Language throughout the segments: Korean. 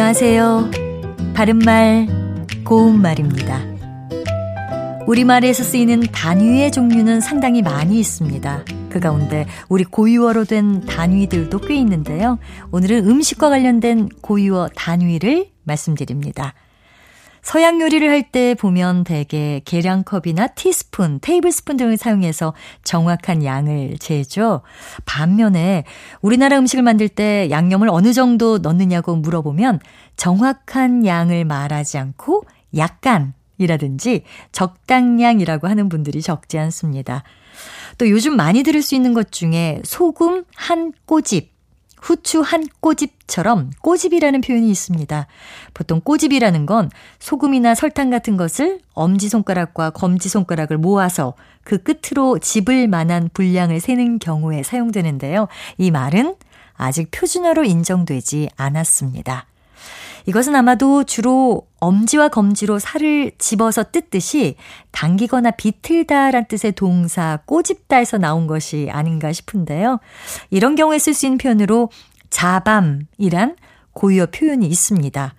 안녕하세요. 바른말, 고운말입니다. 우리말에서 쓰이는 단위의 종류는 상당히 많이 있습니다. 그 가운데 우리 고유어로 된 단위들도 꽤 있는데요. 오늘은 음식과 관련된 고유어 단위를 말씀드립니다. 서양 요리를 할 때 보면 대개 계량컵이나 티스푼, 테이블스푼 등을 사용해서 정확한 양을 재죠. 반면에 우리나라 음식을 만들 때 양념을 어느 정도 넣느냐고 물어보면 정확한 양을 말하지 않고 약간 이라든지 적당량이라고 하는 분들이 적지 않습니다. 또 요즘 많이 들을 수 있는 것 중에 소금 한 꼬집, 후추 한 꼬집처럼 꼬집이라는 표현이 있습니다. 보통 꼬집이라는 건 소금이나 설탕 같은 것을 엄지손가락과 검지손가락을 모아서 그 끝으로 집을 만한 분량을 세는 경우에 사용되는데요. 이 말은 아직 표준어로 인정되지 않았습니다. 이것은 아마도 주로 엄지와 검지로 살을 집어서 뜯듯이 당기거나 비틀다란 뜻의 동사 꼬집다에서 나온 것이 아닌가 싶은데요. 이런 경우에 쓸 수 있는 표현으로 자밤이란 고유어 표현이 있습니다.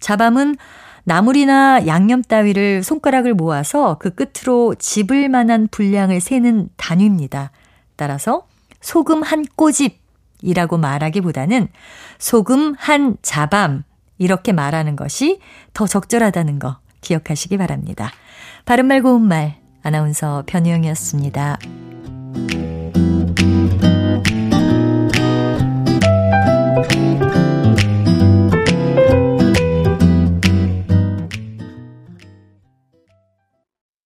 자밤은 나물이나 양념 따위를 손가락을 모아서 그 끝으로 집을 만한 분량을 세는 단위입니다. 따라서 소금 한 꼬집이라고 말하기보다는 소금 한 자밤 이렇게 말하는 것이 더 적절하다는 거 기억하시기 바랍니다. 바른말 고운말 아나운서 변희영이었습니다.